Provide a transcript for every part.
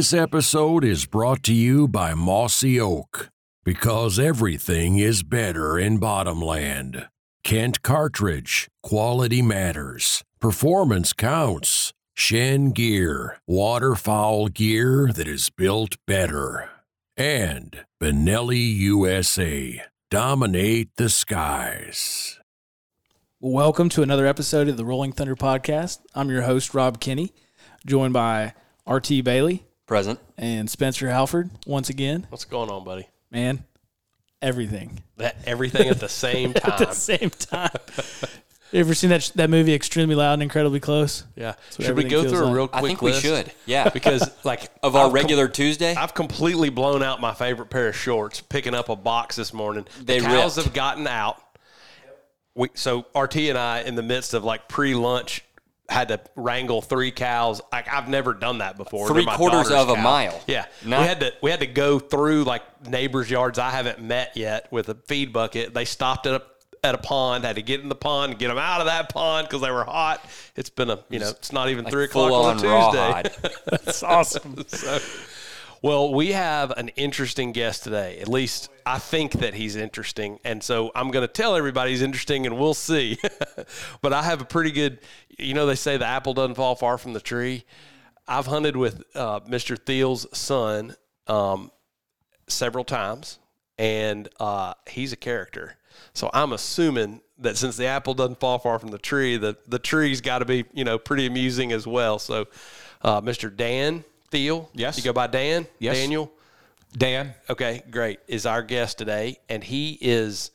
This episode is brought to you by Mossy Oak because everything is better in Bottomland. Kent Cartridge, quality matters, performance counts. Shen Gear, waterfowl gear that is built better. And Benelli USA, dominate the skies. Welcome to another episode of the Rolling Thunder Podcast. I'm your host, Rob Kinney, joined by RT Bailey Present. and Spencer Halford once again. What's going on, buddy? Man, everything That everything at the same time. at the same time. you ever seen that that movie Extremely Loud and Incredibly Close? Yeah. Should we go feels through a like. real I quick think we should. Yeah. Because like of our I've com- regular Tuesday. I've completely blown out my favorite pair of shorts picking up a box this morning. They the cows ripped. have gotten out. We so RT and I in the midst of like pre-lunch had to wrangle three cows. Like I've never done that before. Three my quarters daughter's of a cow. mile. Yeah, Not- we had to we had to go through like neighbors' yards I haven't met yet with a feed bucket. They stopped at a at a pond. Had to get in the pond, get them out of that pond because they were hot. It's been a you know it's not even three o'clock on on Tuesday. rawhide. That's awesome. Well, we have an interesting guest today. At least I think that he's interesting. And so I'm going to tell everybody he's interesting and we'll see. but I have a pretty good, you know, they say the apple doesn't fall far from the tree. I've hunted with uh, Mr. Thiel's son um, several times, and uh, he's a character. So I'm assuming that since the apple doesn't fall far from the tree, the, the tree's got to be, you know, pretty amusing as well. So, uh, Mr. Dan Thiel, Yes. you go by Dan, Yes. Daniel. Dan. Okay, great. Is our guest today, and he is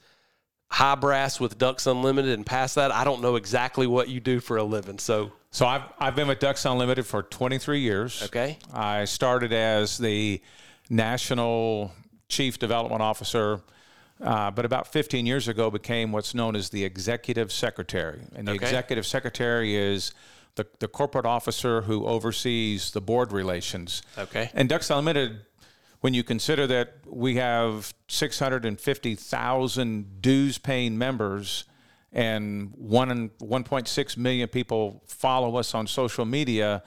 high brass with Ducks Unlimited. And past that, I don't know exactly what you do for a living. So, So I've, I've been with Ducks Unlimited for 23 years. Okay. I started as the National Chief Development Officer, uh, but about 15 years ago became what's known as the Executive Secretary. And the Okay. Executive Secretary is the, the corporate officer who oversees the board relations. Okay. And Ducks Unlimited, when you consider that we have 650,000 dues paying members and one and 1.6 million people follow us on social media,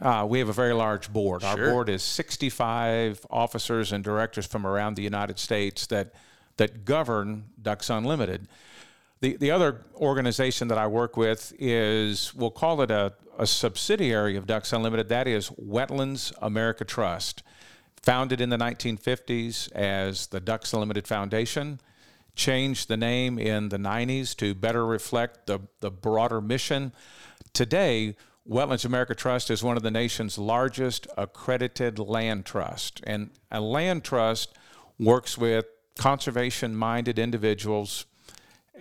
uh, we have a very large board. Our board is 65 officers and directors from around the United States that that govern Ducks Unlimited. The, the other organization that I work with is, we'll call it a, a subsidiary of Ducks Unlimited. That is Wetlands America Trust. Founded in the 1950s as the Ducks Unlimited Foundation, changed the name in the 90s to better reflect the, the broader mission. Today, Wetlands America Trust is one of the nation's largest accredited land trust. And a land trust works with conservation minded individuals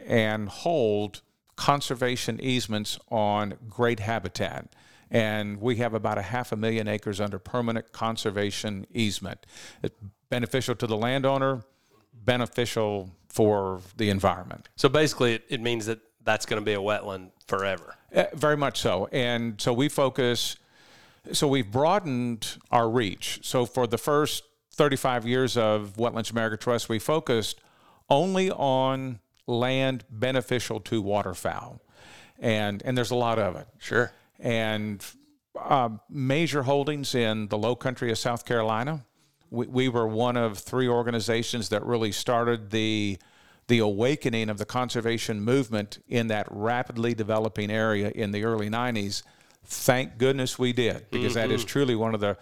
and hold conservation easements on great habitat. And we have about a half a million acres under permanent conservation easement. It's beneficial to the landowner, beneficial for the environment. so basically, it, it means that that's going to be a wetland forever. Uh, very much so. And so we focus, so we've broadened our reach. So for the first 35 years of Wetlands America Trust, we focused only on land beneficial to waterfowl. And, and there's a lot of it. Sure. And uh, major holdings in the low country of South Carolina. We, we were one of three organizations that really started the the awakening of the conservation movement in that rapidly developing area in the early 90s. Thank goodness we did, because that is truly one of the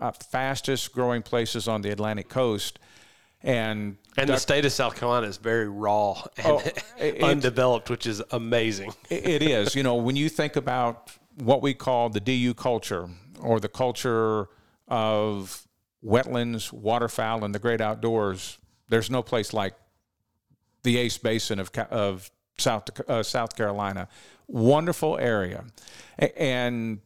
uh, fastest growing places on the Atlantic coast. And And the state of South Carolina is very raw and Oh, it- undeveloped, which is amazing. It is. You know, when you think about what we call the DU culture or the culture of wetlands, waterfowl, and the great outdoors, there's no place like the Ace Basin of, of South, uh, South Carolina. Wonderful area. And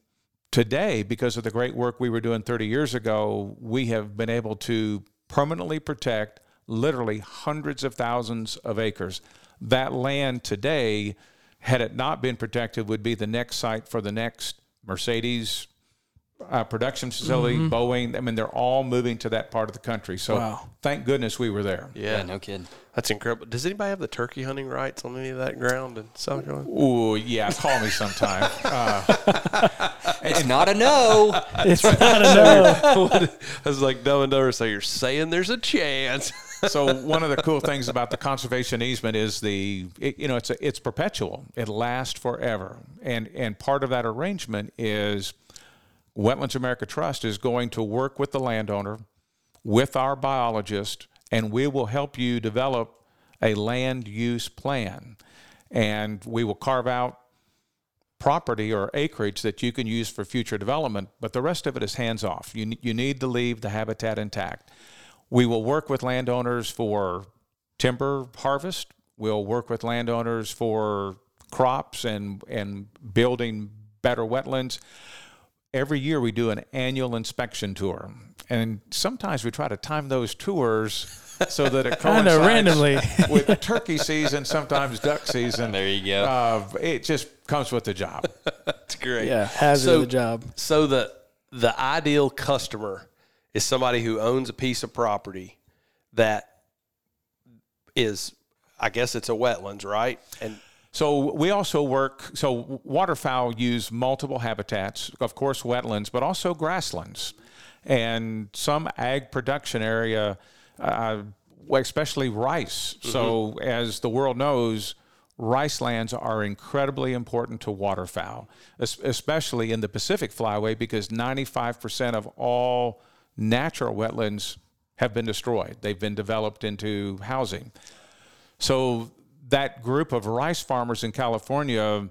today, because of the great work we were doing 30 years ago, we have been able to permanently protect literally hundreds of thousands of acres. That land today, had it not been protected, would be the next site for the next Mercedes uh, production facility, Boeing. I mean, they're all moving to that part of the country. So Wow. thank goodness we were there. Yeah, Yeah, no kidding. that's incredible. Does anybody have the turkey hunting rights on any of that ground in South Carolina? Ooh, yeah, call me sometime. Uh, It's not a no. It's not a no. I was like dumb and dumber. So you're saying there's a chance? So one of the cool things about the conservation easement is the it, you know it's a, it's perpetual. It lasts forever, and and part of that arrangement is Wetlands America Trust is going to work with the landowner, with our biologist, and we will help you develop a land use plan, and we will carve out property or acreage that you can use for future development, but the rest of it is hands off. You, you need to leave the habitat intact. We will work with landowners for timber harvest. We'll work with landowners for crops and, and building better wetlands. Every year we do an annual inspection tour. And sometimes we try to time those tours so that it Kinda coincides randomly. with turkey season, sometimes duck season. There you go. Uh, it just comes with the job. it's great. Yeah, hazard So- of the job. So the the ideal customer is somebody who owns a piece of property that is, I guess it's a wetlands, right? And So we also work. So waterfowl use multiple habitats, of course, wetlands, but also grasslands, and some ag production area, uh, especially rice. So as the world knows. Rice lands are incredibly important to waterfowl, especially in the Pacific Flyway, because 95% of all natural wetlands have been destroyed. They've been developed into housing. So that group of rice farmers in California,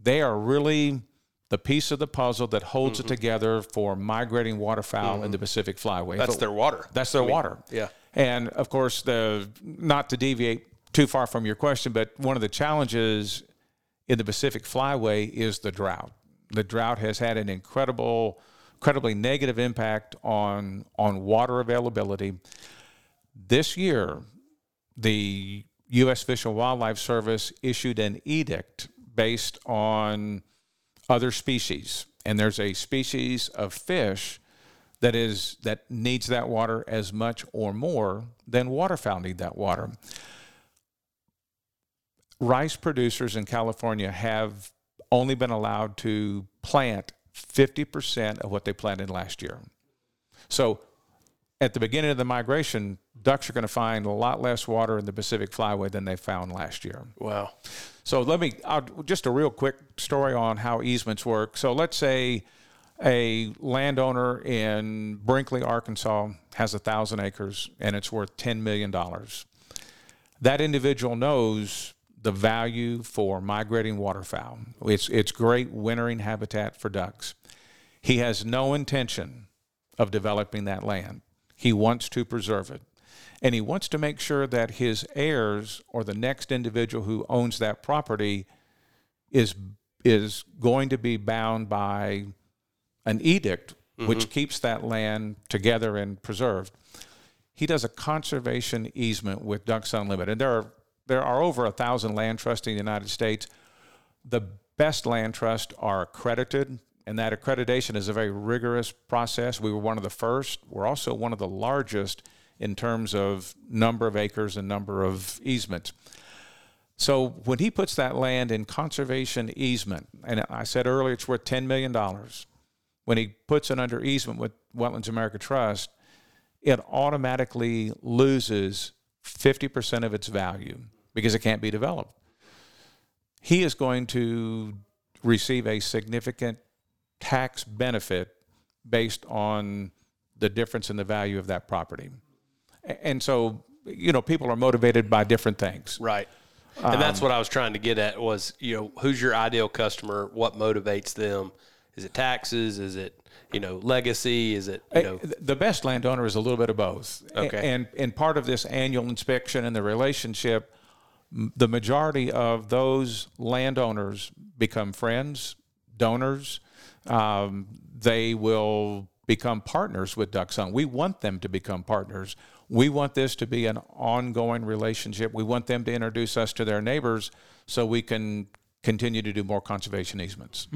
they are really the piece of the puzzle that holds it mm-hmm. together for migrating waterfowl in the mm-hmm. Pacific Flyway. that's But- their water. that's their water. yeah. And of course, the not to deviate too far from your question, but one of the challenges in the Pacific Flyway is the drought. The drought has had an incredible, incredibly negative impact on on water availability. This year, the U.S. Fish and Wildlife Service issued an edict based on other species, and there's a species of fish that is that needs that water as much or more than waterfowl need that water. Rice producers in California have only been allowed to plant 50% of what they planted last year. So at the beginning of the migration, ducks are going to find a lot less water in the Pacific Flyway than they found last year. Wow. So let me I'll, just a real quick story on how easements work. So let's say a landowner in Brinkley, Arkansas, has a thousand acres and it's worth ten million dollars. That individual knows the value for migrating waterfowl. It's it's great wintering habitat for ducks. He has no intention of developing that land. He wants to preserve it. And he wants to make sure that his heirs or the next individual who owns that property is is going to be bound by an edict mm-hmm. which keeps that land together and preserved. He does a conservation easement with Ducks Unlimited. And there are there are over a thousand land trusts in the United States. The best land trusts are accredited, and that accreditation is a very rigorous process. We were one of the first. We're also one of the largest in terms of number of acres and number of easements. So when he puts that land in conservation easement, and I said earlier it's worth $10 million, when he puts it under easement with Wetlands America Trust, it automatically loses 50% of its value because it can't be developed. He is going to receive a significant tax benefit based on the difference in the value of that property. And so, you know, people are motivated by different things. Right. And that's um, what I was trying to get at was, you know, who's your ideal customer? What motivates them? Is it taxes? Is it, you know, legacy? Is it, you know, The best landowner is a little bit of both. Okay. And and part of this annual inspection and the relationship, the majority of those landowners become friends, donors. Um, they will become partners with Hunt. We want them to become partners. We want this to be an ongoing relationship. We want them to introduce us to their neighbors so we can continue to do more conservation easements.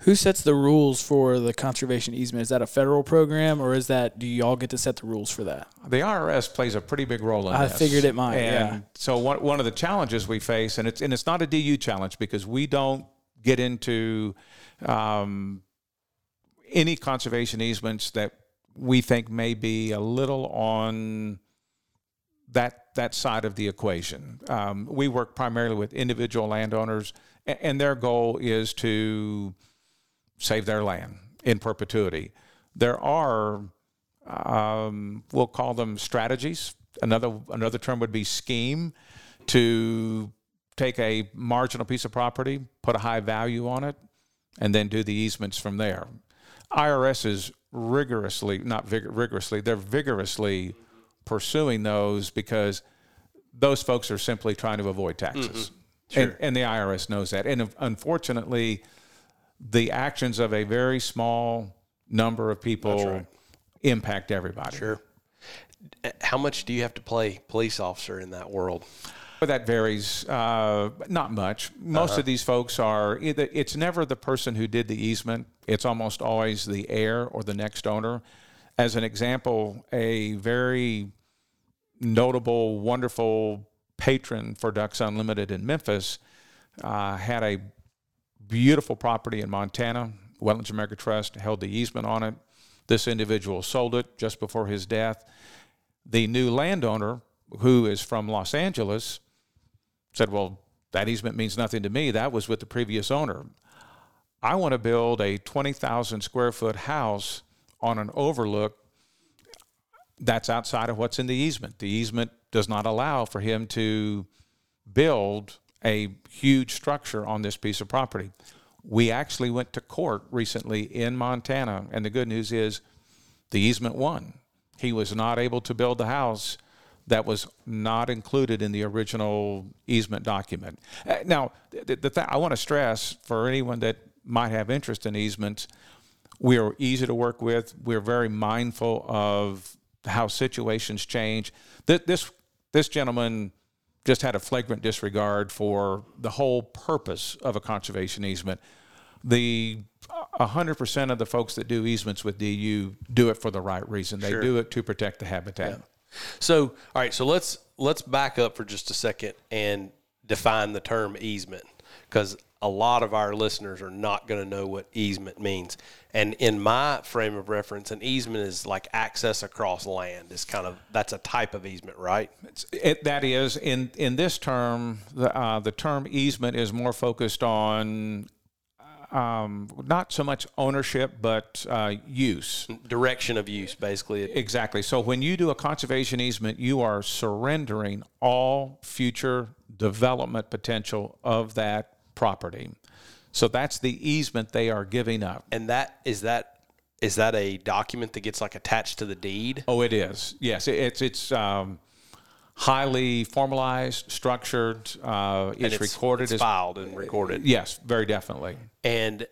Who sets the rules for the conservation easement? Is that a federal program, or is that do you all get to set the rules for that? The IRS plays a pretty big role in that. I this. figured it might, And yeah. so one, one of the challenges we face, and it's and it's not a DU challenge because we don't get into um, any conservation easements that we think may be a little on that that side of the equation. Um, we work primarily with individual landowners, and, their goal is to save their land in perpetuity. There are, um, we'll call them strategies. Another another term would be scheme to take a marginal piece of property, put a high value on it, and then do the easements from there. IRS is rigorously, not vig- rigorously, they're vigorously pursuing those because those folks are simply trying to avoid taxes. And, and the IRS knows that. And unfortunately, the actions of a very small number of people impact everybody. Sure. How much do you have to play police officer in that world? But that varies, uh, not much. Most of these folks are, either, it's never the person who did the easement, it's almost always the heir or the next owner. As an example, a very notable, wonderful patron for Ducks Unlimited in Memphis uh, had a beautiful property in Montana. Wetlands America Trust held the easement on it. This individual sold it just before his death. The new landowner, who is from Los Angeles, said, Well, that easement means nothing to me. That was with the previous owner. I want to build a 20,000 square foot house on an overlook that's outside of what's in the easement. The easement does not allow for him to build a huge structure on this piece of property. We actually went to court recently in Montana, and the good news is the easement won. He was not able to build the house that was not included in the original easement document. Uh, Now, the, the th- I want to stress for anyone that might have interest in easements, we are easy to work with. We're very mindful of how situations change. This this gentleman just had a flagrant disregard for the whole purpose of a conservation easement. The 100% of the folks that do easements with DU do it for the right reason. They do it to protect the habitat. So, all right, so let's let's back up for just a second and define the term easement because a lot of our listeners are not going to know what easement means. And in my frame of reference, an easement is like access across land. Is kind of that's a type of easement, right? It, that is, in, in this term, the, uh, the term easement is more focused on um, not so much ownership, but uh, use. Direction of use, basically. Exactly. So when you do a conservation easement, you are surrendering all future development potential of that property. So that's the easement they are giving up. And that is that is that a document that gets like attached to the deed? Oh, it is. Yes, it- it's it's um, highly formalized, structured. Uh, it's, And recorded it's as filed and recorded. yes, very definitely. And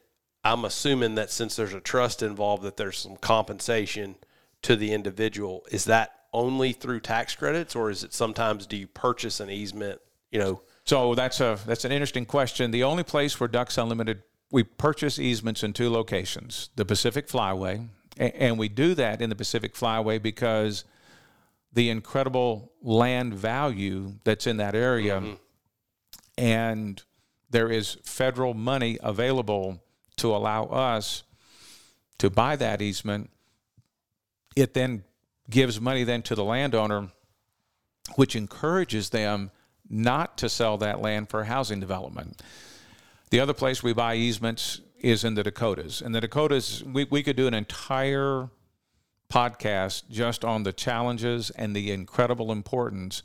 I'm assuming that since there's a trust involved, that there's some compensation to the individual. Is that only through tax credits, or is it sometimes do you purchase an easement? You know, So that's a that's an interesting question. The only place where Ducks Unlimited we purchase easements in two locations: the Pacific Flyway, and we do that in the Pacific Flyway because the incredible land value that's in that area, mm-hmm. and there is federal money available to allow us to buy that easement. It then gives money then to the landowner which encourages them not to sell that land for housing development. The other place we buy easements is in the Dakotas. And the Dakotas, we, we could do an entire podcast just on the challenges and the incredible importance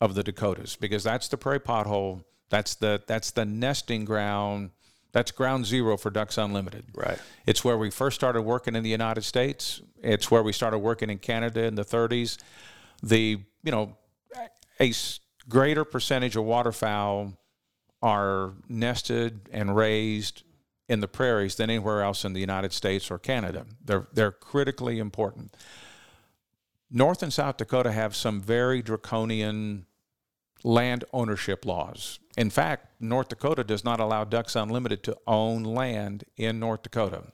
of the Dakotas because that's the prairie pothole. That's the that's the nesting ground. That's ground zero for Ducks Unlimited. Right. It's where we first started working in the United States. It's where we started working in Canada in the 30s. The you know a greater percentage of waterfowl are nested and raised in the prairies than anywhere else in the United States or Canada. They're they're critically important. North and South Dakota have some very draconian land ownership laws. In fact, North Dakota does not allow Ducks Unlimited to own land in North Dakota.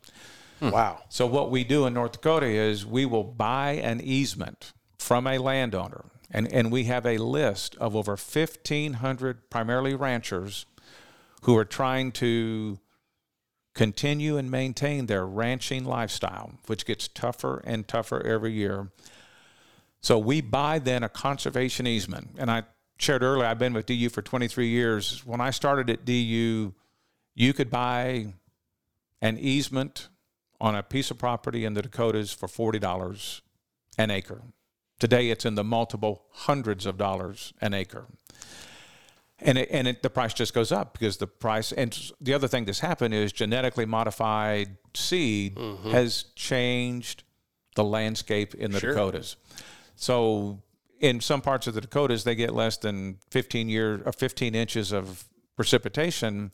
Hmm. Wow. So what we do in North Dakota is we will buy an easement from a landowner, and, and we have a list of over 1,500 primarily ranchers who are trying to continue and maintain their ranching lifestyle, which gets tougher and tougher every year. So we buy then a conservation easement. And I shared earlier, I've been with DU for 23 years. When I started at DU, you could buy an easement on a piece of property in the Dakotas for $40 an acre. Today it's in the multiple hundreds of dollars an acre. And, it, and it, the price just goes up because the price, and the other thing that's happened is genetically modified seed mm-hmm. has changed the landscape in the Dakotas. So in some parts of the Dakotas, they get less than 15 year or 15 inches of precipitation.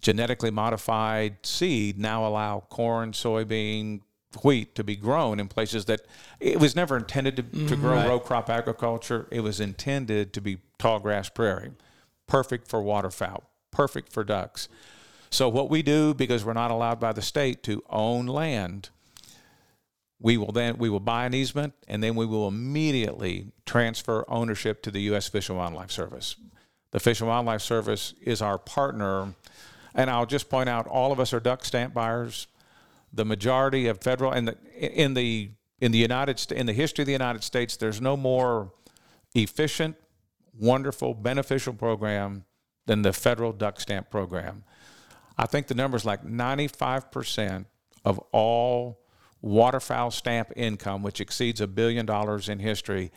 Genetically modified seed now allow corn, soybean, wheat to be grown in places that it was never intended to, to mm-hmm. grow row crop agriculture. It was intended to be tall grass prairie, perfect for waterfowl, perfect for ducks. So what we do, because we're not allowed by the state to own land, we will then we will buy an easement and then we will immediately transfer ownership to the U.S. Fish and Wildlife Service. The Fish and Wildlife Service is our partner, and I'll just point out all of us are duck stamp buyers. The majority of federal and the, in the in the United in the history of the United States, there's no more efficient, wonderful, beneficial program than the federal duck stamp program. I think the number is like 95% of all waterfowl stamp income, which exceeds a billion dollars in history,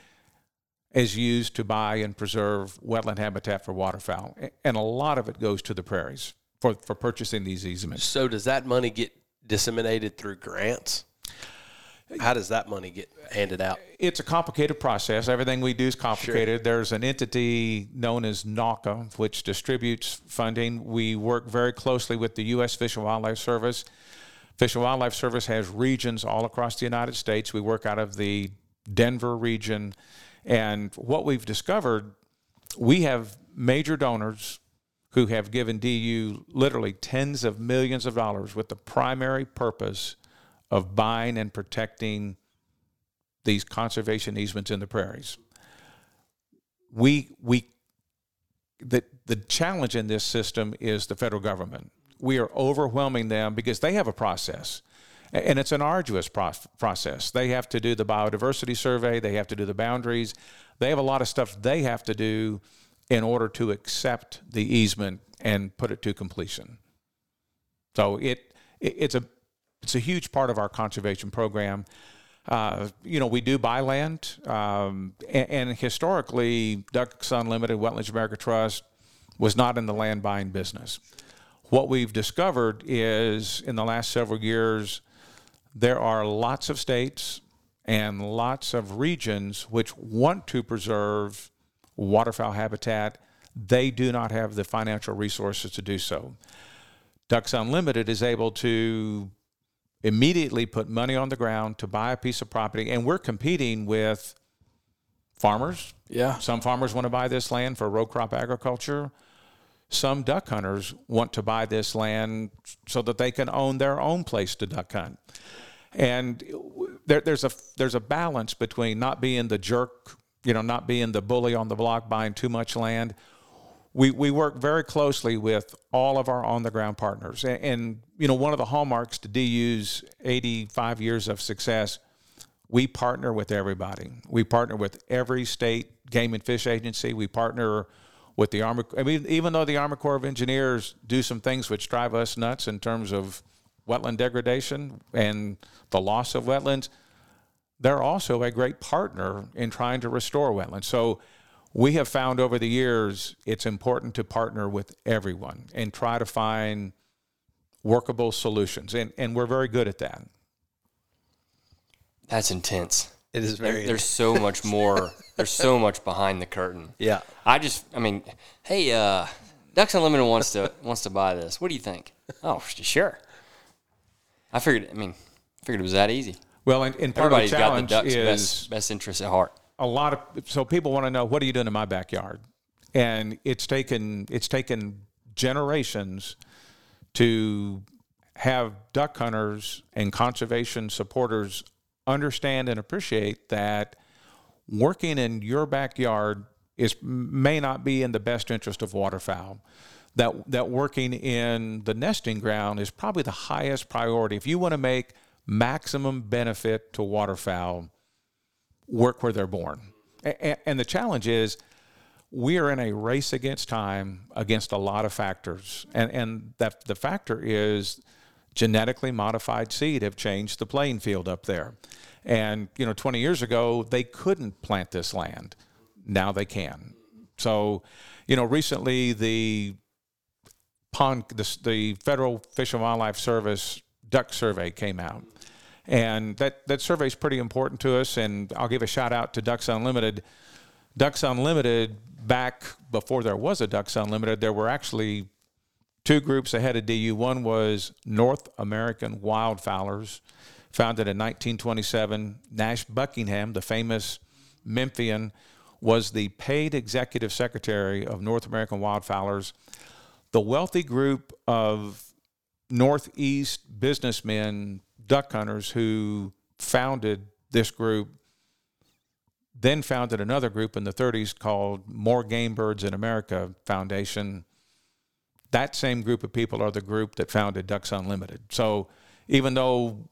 is used to buy and preserve wetland habitat for waterfowl. And a lot of it goes to the prairies for, for purchasing these easements. So does that money get disseminated through grants? How does that money get handed out? It's a complicated process. Everything we do is complicated. There's an entity known as NAWCA, which distributes funding. We work very closely with the U.S. Fish and Wildlife Service. Fish and Wildlife Service has regions all across the United States. We work out of the Denver region. And what we've discovered, we have major donors who have given DU literally tens of millions of dollars with the primary purpose of buying and protecting these conservation easements in the prairies. We we the the challenge in this system is the federal government. We are overwhelming them because they have a process. And it's an arduous process. They have to do the biodiversity survey, they have to do the boundaries. They have a lot of stuff they have to do in order to accept the easement and put it to completion. So it, it it's a it's a huge part of our conservation program. Uh, you know, we do buy land, um, and, and historically, Ducks Unlimited, Wetlands America Trust was not in the land buying business. What we've discovered is in the last several years, there are lots of states and lots of regions which want to preserve waterfowl habitat. They do not have the financial resources to do so. Ducks Unlimited is able to immediately put money on the ground to buy a piece of property, and we're competing with farmers. Yeah. Some farmers want to buy this land for row crop agriculture. Some duck hunters want to buy this land so that they can own their own place to duck hunt. And there, there's a there's a balance between not being the jerk, you know, not being the bully on the block, buying too much land. We we work very closely with all of our on the ground partners, and, and you know, one of the hallmarks to DU's 85 years of success we partner with everybody. We partner with every state game and fish agency. We partner with the Army. I mean, even though the Army Corps of Engineers do some things which drive us nuts in terms of wetland degradation and the loss of wetlands, they're also a great partner in trying to restore wetlands. So we have found over the years it's important to partner with everyone and try to find workable solutions. And, and we're very good at that. That's intense. It is There- very. there's so much more. There's so much behind the curtain. yeah. I just, I mean, hey, uh, Ducks Unlimited wants to wants to buy this. What do you think? Oh, sure. I figured. I mean, I figured it was that easy. Well, and, and part of Everybody's the got the challenge Ducks' is best best interests at heart. a lot of so people want to know what are you doing in my backyard, and it's taken it's taken generations to have duck hunters and conservation supporters understand and appreciate that working in your backyard is may not be in the best interest of waterfowl. That that working in the nesting ground is probably the highest priority. If you want to make maximum benefit to waterfowl, work where they're born. And, the challenge is we are in a race against time against a lot of factors. And, and that the factor is genetically modified seed have changed the playing field up there. And, you know, 20 years ago, they couldn't plant this land. Now they can. So, you know, recently the pond, the, the Federal Fish and Wildlife Service duck survey came out. And that, that survey is pretty important to us. And I'll give a shout out to Ducks Unlimited. Ducks Unlimited, back before there was a Ducks Unlimited, there were actually two groups ahead of DU. One was North American Wildfowlers, founded in 1927. Nash Buckingham, the famous Memphian, was the paid executive secretary of North American Wildfowlers. The wealthy group of Northeast businessmen, duck hunters, who founded this group, then founded another group in the 30s called More Game Birds in America Foundation. That same group of people are the group that founded Ducks Unlimited. So even though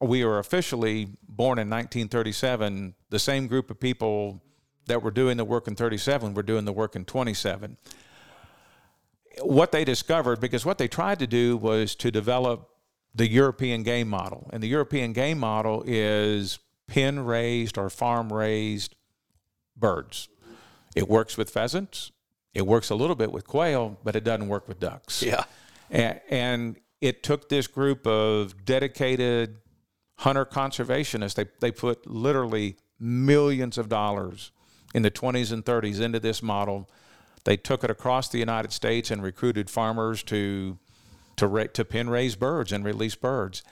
we were officially born in 1937, the same group of people that were doing the work in 37 were doing the work in 27 what they discovered, because what they tried to do was to develop the European game model. And the European game model is pen raised or farm raised birds. It works with pheasants, it works a little bit with quail, but it doesn't work with ducks. Yeah. And, and it took this group of dedicated hunter conservationists, they, they put literally millions of dollars in the 20s and 30s into this model they took it across the United States and recruited farmers to to ra- to pen raise birds and release birds.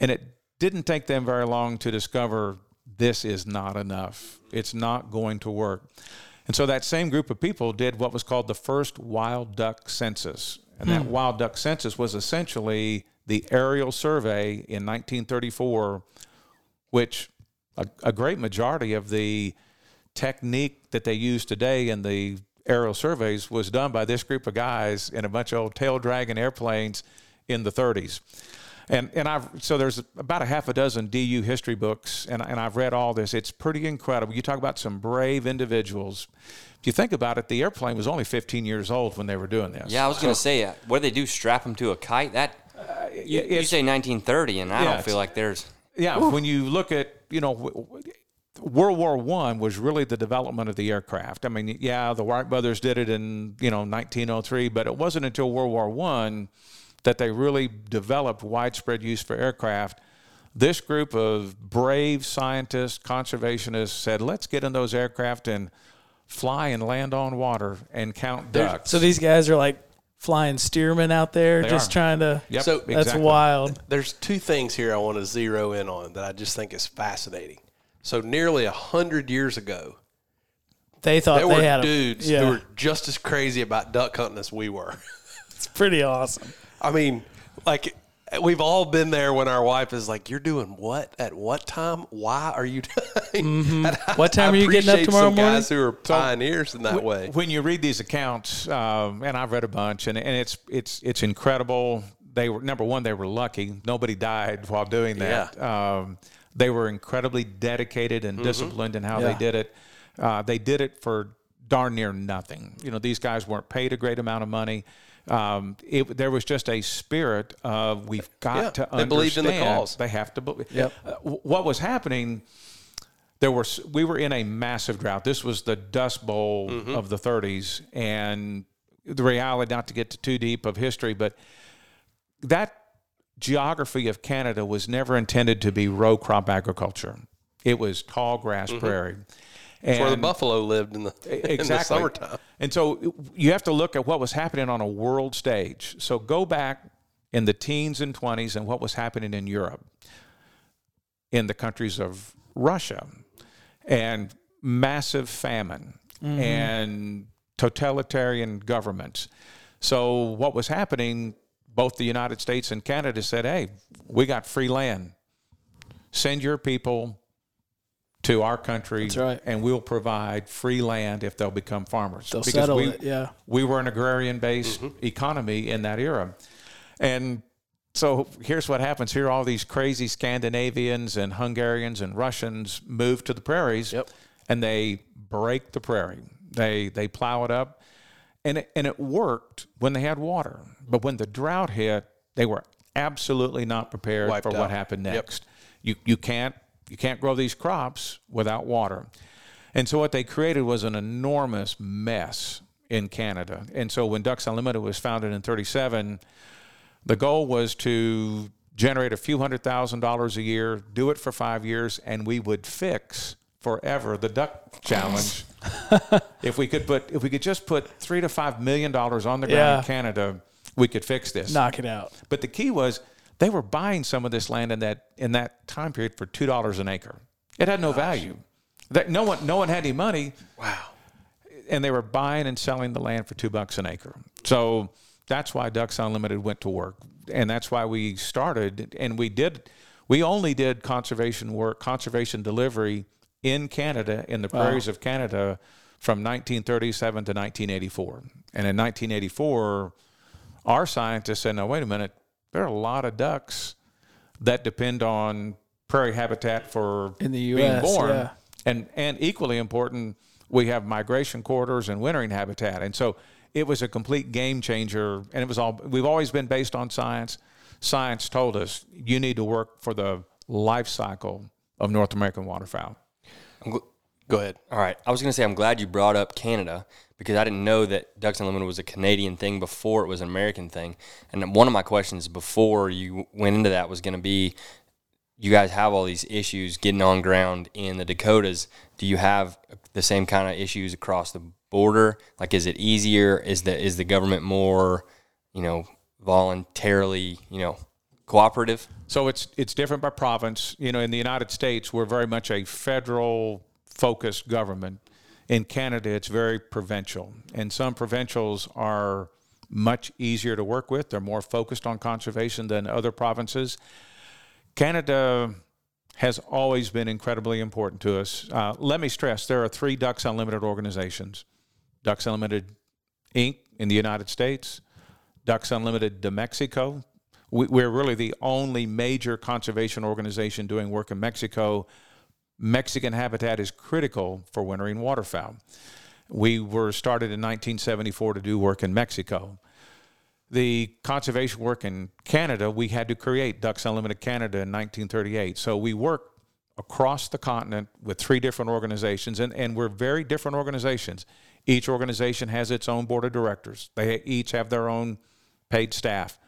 And it didn't take them very long to discover this is not enough. It's not going to work. And so that same group of people did what was called the first wild duck census. And that hmm. wild duck census was essentially the aerial survey in 1934, which a, a great majority of the technique that they use today in the aerial surveys was done by this group of guys in a bunch of old tail dragging airplanes in the 30s. And, and I've so there's about a half a dozen DU history books, and, and I've read all this. It's pretty incredible. You talk about some brave individuals. If you think about it, the airplane was only 15 years old when they were doing this. Yeah, I was going to say, uh, what do they do? Strap them to a kite? That you, you say 1930, and I Yeah, don't feel like there's. Yeah, when you look at you know, World War One was really the development of the aircraft. I mean, yeah, the Wright brothers did it in you know 1903, but it wasn't until World War One that they really developed widespread use for aircraft. This group of brave scientists, conservationists said, "Let's get in those aircraft and fly and land on water and count ducks." So these guys are like flying Stearmans out there, They just are. trying to. Yep, So- That's exactly. wild. There's two things here I want to zero in on that I just think is fascinating. So nearly a hundred years ago, They thought there they were had dudes a, yeah, who were just as crazy about duck hunting as we were. it's pretty awesome. I mean, like we've all been there when our wife is like, "You're doing what at what time? Why are you doing?" And I- What time I are you getting up appreciate tomorrow some Guys morning? who are pioneers in that way. when you read these accounts, um, and I've read a bunch, and, and it's it's it's incredible. They were number one, they were lucky. Nobody died while doing that. Um, they were incredibly dedicated and disciplined in how Yeah. they did it. Uh, they did it for darn near nothing. You know, these guys weren't paid a great amount of money. Um, it, there was just a spirit of we've got Yeah, to they understand. They believed in the cause. They have to believe. Yep. Uh, what was happening? there were we were in a massive drought. This was the Dust Bowl of the 30s, and the reality, not to get too too deep of history, but that geography of Canada was never intended to be row crop agriculture. It was tall grass mm-hmm. prairie, That's where the buffalo lived in the in the summertime. And so you have to look at what was happening on a world stage. So go back in the teens and 20s and what was happening in Europe, in the countries of Russia, and massive famine mm-hmm. and totalitarian governments. So what was happening, both the United States and Canada said, hey, we got free land. Send your people to our country That's right. and we'll provide free land if they'll become farmers. They'll settle it, yeah. We were an agrarian based mm-hmm. economy in that era. And so here's what happens here all these crazy Scandinavians and Hungarians and Russians move to the prairies Yep. and they break the prairie. They they plow it up. And it, and it worked when they had water. But when the drought hit, they were absolutely not prepared Wiped for out. what happened Yep. next. You you can't you can't grow these crops without water. And so what they created was an enormous mess in Canada. And so when Ducks Unlimited was founded in 37, the goal was to generate a few hundred thousand dollars a year, do it for 5 years and we would fix forever the duck challenge. if we could put if we could just put 3 to 5 million dollars on the ground Yeah. in Canada, we could fix this. Knock it out. But the key was they were buying some of this land in that in that time period for two dollars an acre. It had no value. That no one no one had any money. Wow. And they were buying and selling the land for two bucks an acre. So that's why Ducks Unlimited went to work, and that's why we started. And we did. We only did conservation work, conservation delivery in Canada, in the prairies of Canada, from 1937 to 1984. And in 1984, our scientists said, "No, wait a minute. There are a lot of ducks that depend on prairie habitat for In the being US, born, yeah. and and equally important, we have migration corridors and wintering habitat, and so it was a complete game changer. And it was all we've always been based on science. Science told us you need to work for the life cycle of North American waterfowl. I'm Go ahead. All right. I was going to say, I'm glad you brought up Canada because I didn't know that Ducks Unlimited was a Canadian thing before it was an American thing. And one of my questions before you went into that was going to be you guys have all these issues getting on ground in the Dakotas. Do you have the same kind of issues across the border? Like, is it easier? Is the, is the government more, you know, voluntarily, you know, cooperative? So it's it's different by province. You know, in the United States, we're very much a federal focused government. In Canada, it's very provincial, and some provincials are much easier to work with. They're more focused on conservation than other provinces. Canada has always been incredibly important to us. Uh, let me stress there are three Ducks Unlimited organizations Ducks Unlimited Inc. in the United States, Ducks Unlimited de Mexico. We, we're really the only major conservation organization doing work in Mexico. Mexican habitat is critical for wintering waterfowl. We were started in 1974 to do work in Mexico the conservation work in Canada, we had to create Ducks Unlimited Canada in 1938. So we work across the continent with three different organizations, and, and we're very different organizations. Each organization has its own board of directors. They each have their own paid staff.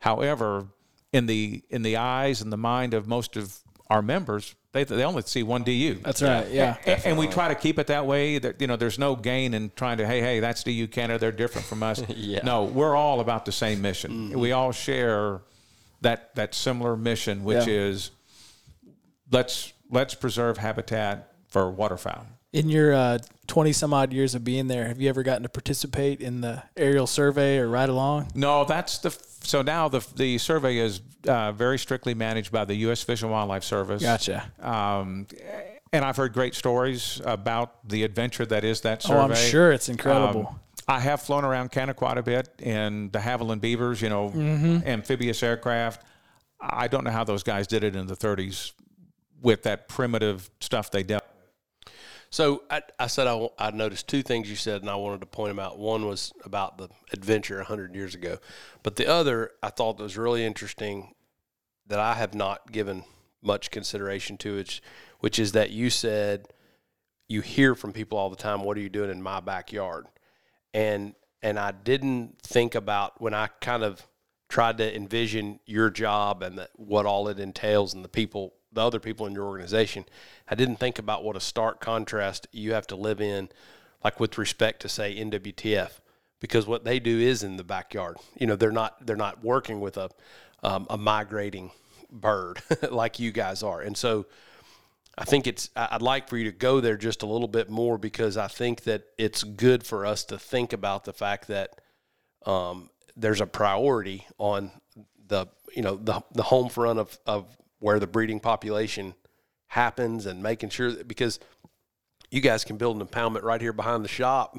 However, in the in the eyes and the mind of most of our members, they, they only see one DU. That's right. Yeah. A- and we try to keep it that way. That you know, there's no gain in trying to, hey, hey, that's DU Canada. They're different from us. Yeah. No, we're all about the same mission. We all share that that similar mission, which Yeah. is let's let's preserve habitat for waterfowl. In your uh, 20 some odd years of being there, have you ever gotten to participate in the aerial survey or ride along? No, that's the so now the the survey is uh, very strictly managed by the U.S. Fish and Wildlife Service. Gotcha. Um, and I've heard great stories about the adventure that is that survey. Oh, I'm sure it's incredible. Um, I have flown around Canada quite a bit in de Havilland Beavers, you know, Mm-hmm. amphibious aircraft. I don't know how those guys did it in the 30s with that primitive stuff they dealt. So I, I said I, I noticed two things you said, and I wanted to point them out. One was about the adventure 100 years ago, but the other I thought was really interesting that I have not given much consideration to, which, which is that you said you hear from people all the time, "What are you doing in my backyard?" and and I didn't think about when I kind of tried to envision your job and that what all it entails and the people the other people in your organization, I didn't think about what a stark contrast you have to live in, like with respect to say NWTF, because what they do is in the backyard. You know, they're not they're not working with a um, a migrating bird like you guys are, and so. I think it's. I'd like for you to go there just a little bit more because I think that it's good for us to think about the fact that um, there's a priority on the you know the the home front of of where the breeding population happens and making sure that because you guys can build an impoundment right here behind the shop,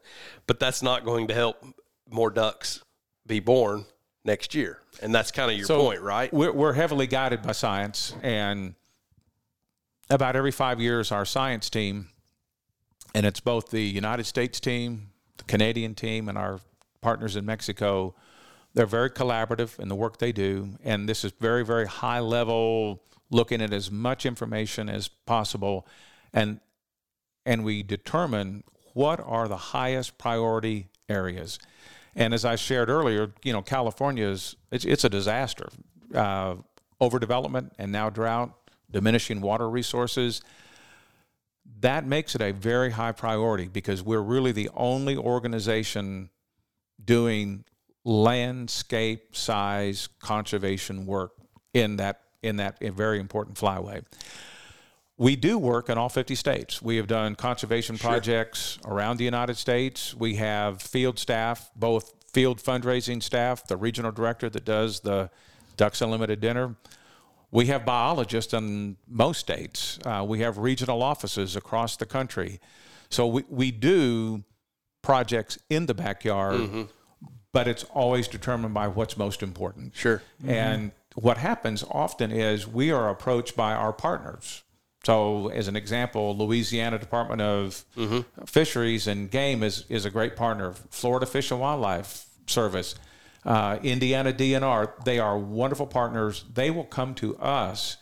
but that's not going to help more ducks be born next year, and that's kind of your So point, right? We're, we're heavily guided by science, and about every five years, our science team, and it's both the United States team, the Canadian team, and our partners in Mexico. They're very collaborative in the work they do, and this is very, very high level, looking at as much information as possible, and and we determine what are the highest priority areas. And as I shared earlier, you know, California is it's, it's a disaster. Uh, overdevelopment and now drought, diminishing water resources. That makes it a very high priority because we're really the only organization doing landscape size conservation work in that in that very important flyway. We do work in all 50 states. We have done conservation projects around the United States. We have field staff, both field fundraising staff, the regional director that does the Ducks Unlimited dinner. We have biologists in most states. Uh, we have regional offices across the country. So we, we do projects in the backyard, but it's always determined by what's most important. Sure. And what happens often is we are approached by our partners. So, as an example, Louisiana Department of Fisheries and Game is, is a great partner. Florida Fish and Wildlife Service, uh, Indiana DNR, they are wonderful partners. They will come to us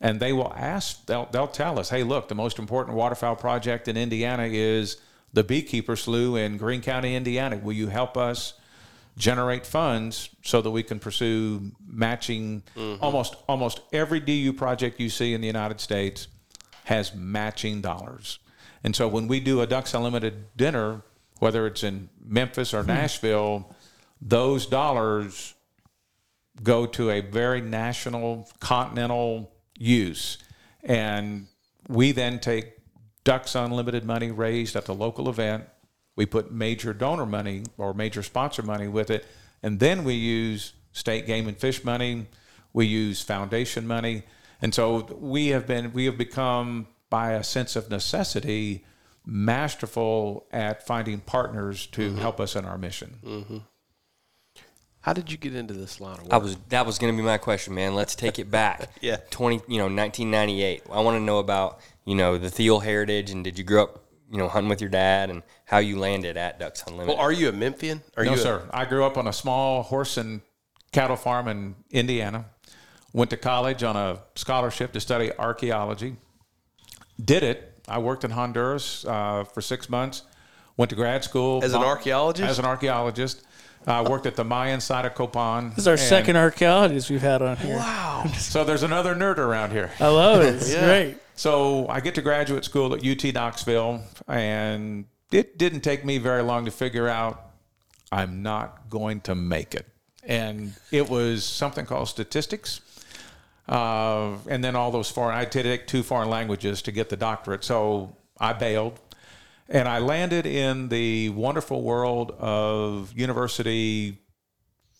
and they will ask, they'll, they'll tell us, hey, look, the most important waterfowl project in Indiana is the beekeeper slough in Greene County, Indiana. Will you help us generate funds so that we can pursue matching mm-hmm. almost almost every DU project you see in the United States has matching dollars. And so when we do a Ducks Unlimited dinner, whether it's in Memphis or hmm. Nashville, those dollars go to a very national, continental use. And we then take Ducks Unlimited money raised at the local event. We put major donor money or major sponsor money with it. And then we use state game and fish money. We use foundation money. And so we have been, we have become, by a sense of necessity, masterful at finding partners to mm-hmm. help us in our mission. Mm-hmm. How did you get into this line of work? I was that was going to be my question, man. Let's take it back. Yeah. twenty, you know, nineteen ninety eight. I want to know about you know the Thiel heritage and did you grow up, you know, hunting with your dad and how you landed at Ducks Unlimited. well, are you a Memphian? Are no, you a- sir. I grew up on a small horse and cattle farm in Indiana. Went to college on a scholarship to study archaeology. Did it. I worked in Honduras uh, for six months. Went to grad school As an archaeologist? As an archaeologist, uh, worked at the Mayan site of Copan. This is our And second archaeologist we've had on here. Wow. So there's another nerd around here. I love it. It's Yeah. great. So I get to graduate school at UT Knoxville, and it didn't take me very long to figure out I'm not going to make it. And it was something called statistics. Uh, and then all those foreign, I had to take two foreign languages to get the doctorate. So I bailed. And I landed in the wonderful world of university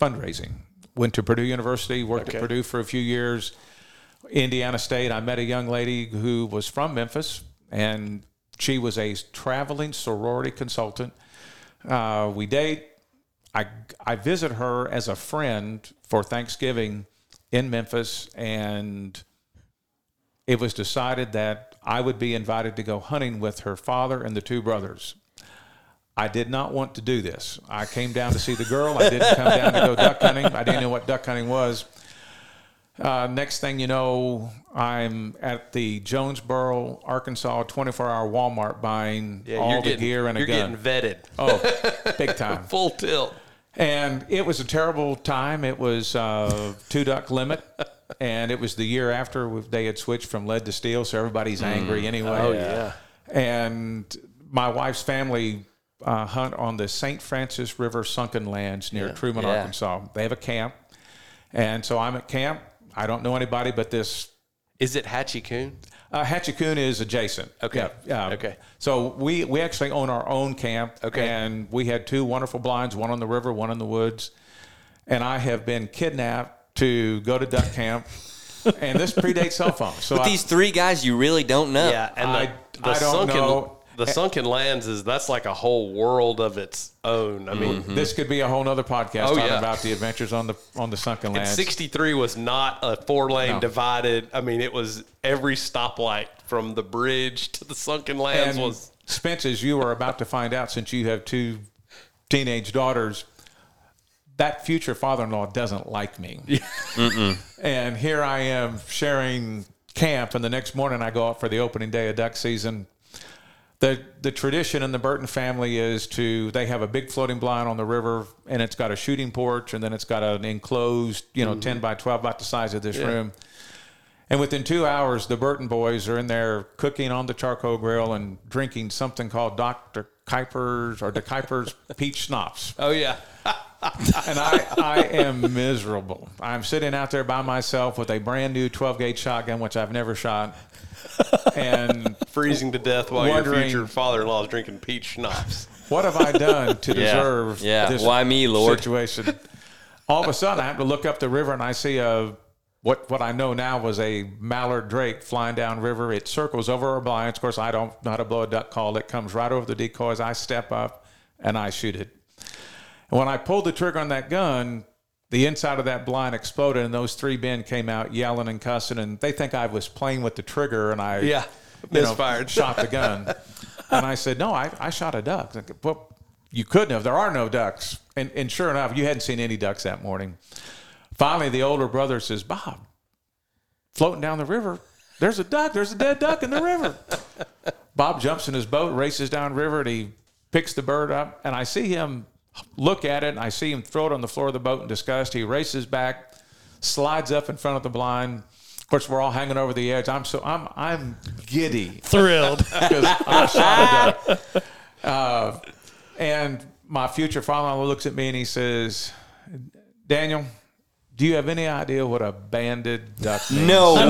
fundraising. Went to Purdue University, worked Okay. at Purdue for a few years. Indiana State, I met a young lady who was from Memphis, and she was a traveling sorority consultant. Uh, we date. I, I visit her as a friend for Thanksgiving in Memphis, and it was decided that I would be invited to go hunting with her father and the two brothers. I did not want to do this. I came down to see the girl. I didn't come down to go duck hunting. I didn't know what duck hunting was. Uh, next thing you know, I'm at the Jonesboro, Arkansas 24 hour Walmart buying Yeah, all you're the getting, gear and a you're gun. getting vetted. oh, big time. Full tilt. And it was a terrible time. It was uh, two duck limit, and it was the year after they had switched from lead to steel, so everybody's angry anyway. Oh yeah. And my wife's family uh, hunt on the St. Francis River sunken lands near Truman, Yeah. Arkansas. They have a camp, and so I'm at camp. I don't know anybody, but this Is it Hatchie Coon? uh, Hatchie Coon is adjacent. Okay. Yeah. uh, Okay. So we we actually own our own camp. Okay. And we had two wonderful blinds, one on the river, one in the woods. And I have been kidnapped to go to duck camp. and this predates cell phones. So With I, these three guys you really don't know. Yeah, and the, I- the I don't sunken know. The sunken lands is that's like a whole world of its own. I mean, mm-hmm. this could be a whole other podcast Oh, talking yeah. about the adventures on the on the sunken lands. 63 was not a four lane No. divided. I mean, it was every stoplight from the bridge to the sunken lands and was. Spence, as you are about to find out, since you have two teenage daughters, that future father-in-law doesn't like me. and here I am sharing camp, and the next morning I go out for the opening day of duck season. The the tradition in the Burton family is to they have a big floating blind on the river, and it's got a shooting porch, and then it's got an enclosed, you know, ten mm-hmm. by twelve, about the size of this room. And within two hours, the Burton boys are in there cooking on the charcoal grill and drinking something called Dr. Kuyper's or the Kuyper's peach schnapps. Oh, yeah. And I, I am miserable. I'm sitting out there by myself with a brand new 12 gauge shotgun, which I've never shot. And Freezing to death while your future father in law is drinking peach schnapps. what have I done to Yeah. deserve Yeah. this Why me, Lord? situation? All of a sudden, I have to look up the river and I see a what what I know now was a mallard drake flying down river. It circles over our blinds. Of course, I don't know how to blow a duck call. It comes right over the decoys. I step up and I shoot it. And when I pulled the trigger on that gun, the inside of that blind exploded, and those three men came out yelling and cussing, and they think I was playing with the trigger, and I Yeah. you know, Misfired. shot the gun. and I said, no, I, I shot a duck. Like, Well, you couldn't have. There are no ducks. And, and sure enough, you hadn't seen any ducks that morning. Finally, the older brother says, Bob, floating down the river, there's a duck. There's a dead duck in the river. Bob jumps in his boat, races down river, and he picks the bird up. And I see him look at it, and I see him throw it on the floor of the boat in disgust. He races back, slides up in front of the blind. Of course, we're all hanging over the edge. I'm so I'm I'm giddy Thrilled. because I shot a duck. Uh, and my future father-in-law looks at me and he says, "Daniel, do you have any idea what a banded duck means?" No way.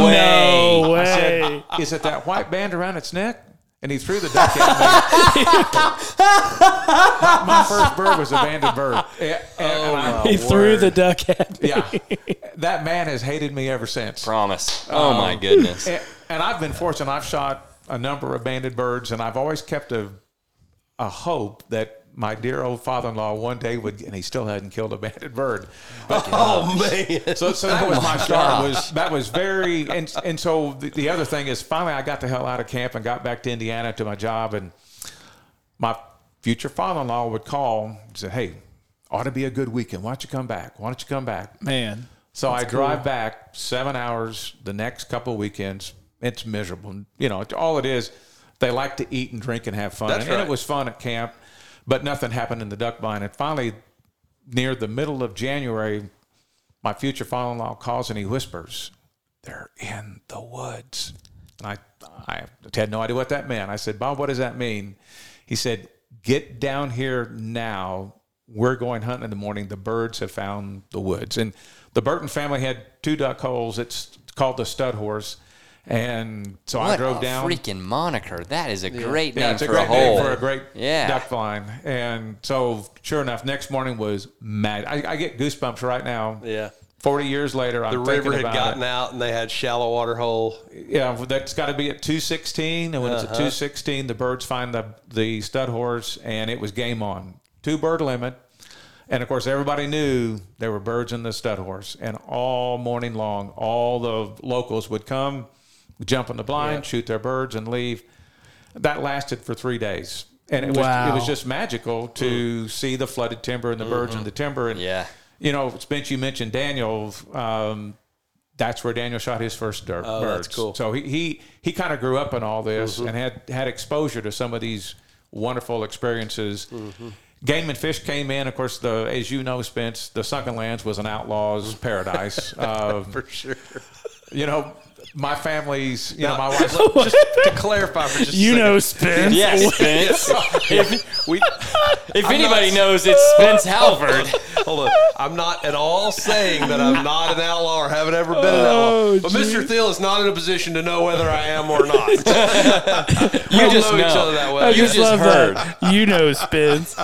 no I said, way. Is it that white band around its neck? And he threw the duck at me. my, my first bird was a banded bird. And- oh, and I- He threw the duck at me. yeah, that man has hated me ever since. Promise. Um, oh my goodness. And, and I've been fortunate. I've shot a number of banded birds, and I've always kept a a hope that my dear old father-in-law one day would, and he still hadn't killed a banded bird. Oh, but, Oh, man. so, so that oh, was my start. Was that was very, and and so the, the other thing is, finally I got the hell out of camp and got back to Indiana to my job, and my future father-in-law would call and say, "Hey, ought to be a good weekend. Why don't you come back? Why don't you come back?" Man. So I drive back seven hours the next couple weekends. It's miserable. You know, all it is, they like to eat and drink and have fun. And, and it was fun at camp, but nothing happened in the duck blind. And finally, near the middle of January, my future father-in-law calls and he whispers, "They're in the woods." And I, I had no idea what that meant. I said, "Bob, what does that mean?" He said, "Get down here now. We're going hunting in the morning. The birds have found the woods." And the Burton family had two duck holes. It's called the Stud Horse. And so I What drove a down. freaking moniker. That is a great Yeah, name it's a for great a hole. name for a great Yeah. duck blind. And so, sure enough, next morning was mad. I, I get goosebumps right now. Yeah. Forty years later, I'm The river had about gotten it. out and they had shallow water hole. Yeah, that's got to be at two sixteen. And when Uh-huh. it's at two sixteen, the birds find the the stud horse, and it was game on. Two bird limit. And of course, everybody knew there were birds in the stud horse. And all morning long, all the locals would come, jump in the blind, shoot their birds, and leave. That lasted for three days. And it was, it was just magical to see the flooded timber and the birds in the timber. And, Yeah. you know, Spence, you mentioned Daniel. Um, that's where Daniel shot his first dirt Oh, birds. that's cool. So he he, he kind of grew up in all this and had had exposure to some of these wonderful experiences. Game and Fish came in. Of course, the as you know, Spence, the Sunken Lands was an outlaw's paradise. Uh, For sure. you know, my family's, you know, my Now, wife's. just to clarify for just a You second. know, Spence. Yes, Spence. if we if I'm anybody not- knows, it's Spence Halford. hold on. I'm not at all saying that I'm not an outlaw or haven't ever been an oh, outlaw. Oh, But Mr. gee. Thiel is not in a position to know whether I am or not. You don't just know know. each other that well. I You just, just love heard. that. You know, Spence.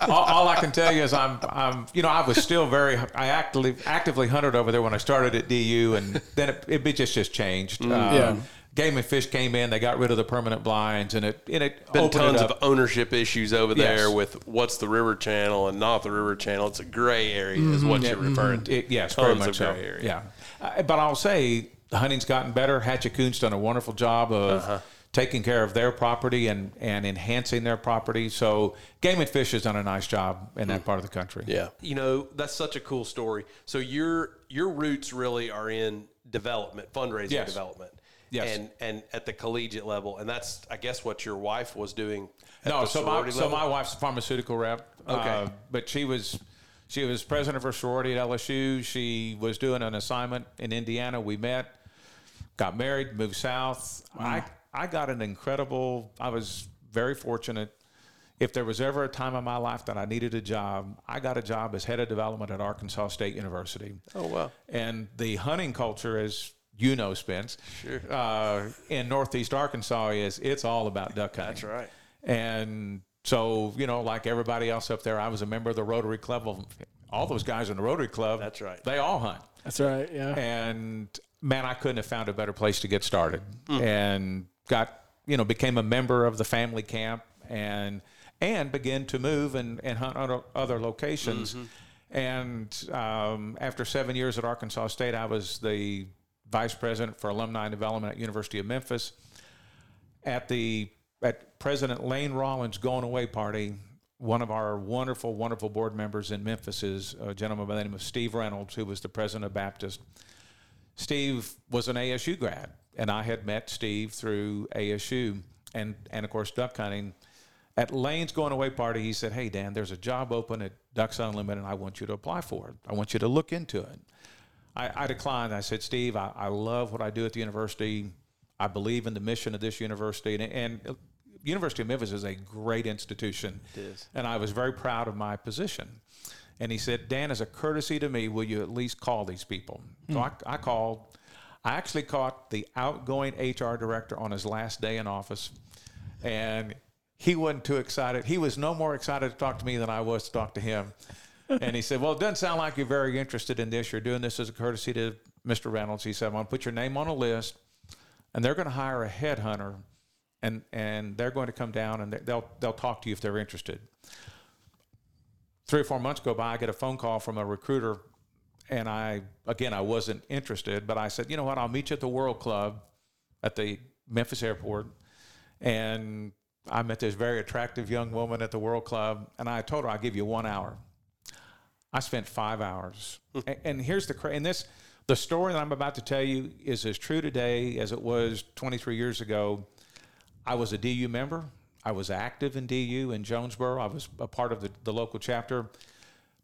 all, all I can tell you is I'm, I'm, you know, I was still very, I actively, actively hunted over there when I started at DU, and then it, it be- just just changed. Uh, Yeah. Game and Fish came in; they got rid of the permanent blinds, and it, and it been opened tons it up. of ownership issues over there with what's the river channel and not the river channel. It's a gray area, is what you're referring to. It, yes, very Tons much of so. gray area. Yeah, uh, but I'll say the hunting's gotten better. Hatchie Coon's done a wonderful job of Uh-huh. taking care of their property and and enhancing their property. So Game and Fish has done a nice job in that part of the country. Yeah. You know, that's such a cool story. So your your roots really are in development, fundraising Yes. development. Yes. And and at the collegiate level. And that's I guess what your wife was doing at No, the so my sorority so my wife's a pharmaceutical rep. Okay. uh, but she was she was president of her sorority at LSU. She was doing an assignment in Indiana. We met, got married, moved south. I I got an incredible. I was very fortunate. If there was ever a time in my life that I needed a job, I got a job as head of development at Arkansas State University. Oh wow. And the hunting culture, as you know, Spence, Sure. uh, in Northeast Arkansas, is it's all about duck hunting. That's right. And so, you know, like everybody else up there, I was a member of the Rotary Club. Of all those guys in the Rotary Club, That's right. They all hunt. That's right. Yeah. And man, I couldn't have found a better place to get started. Hmm. And got, you know, became a member of the family camp and and begin to move and, and hunt other, other locations. Mm-hmm. And um, after seven years at Arkansas State, I was the vice president for alumni development at University of Memphis. At the at President Lane Rawlins' going away party, one of our wonderful, wonderful board members in Memphis is a gentleman by the name of Steve Reynolds, who was the president of Baptist. Steve was an ASU grad, and I had met Steve through ASU and, and of course, duck hunting. At Lane's going away party, he said, Hey, Dan, there's a job open at Ducks Unlimited, and I want you to apply for it. I want you to look into it. I, I declined. I said, Steve, I, I love what I do at the university. I believe in the mission of this university. And, and uh, University of Memphis is a great institution. It is. And I was very proud of my position. And he said, Dan, as a courtesy to me, will you at least call these people? So hmm. I, I called. I actually caught the outgoing HR director on his last day in office. And he wasn't too excited. He was no more excited to talk to me than I was to talk to him. and he said, Well, it doesn't sound like you're very interested in this. You're doing this as a courtesy to Mr. Reynolds. He said, I'm going to put your name on a list, and they're going to hire a headhunter, and, and they're going to come down and they'll, they'll talk to you if they're interested. Three or four months go by, I get a phone call from a recruiter, and I, again, I wasn't interested, but I said, You know what? I'll meet you at the World Club at the Memphis airport. And I met this very attractive young woman at the World Club, and I told her I'll give you one hour. I spent five hours, hmm. and, and here's the and this the story that I'm about to tell you is as true today as it was 23 years ago. I was a DU member. I was active in DU in Jonesboro. I was a part of the, the local chapter.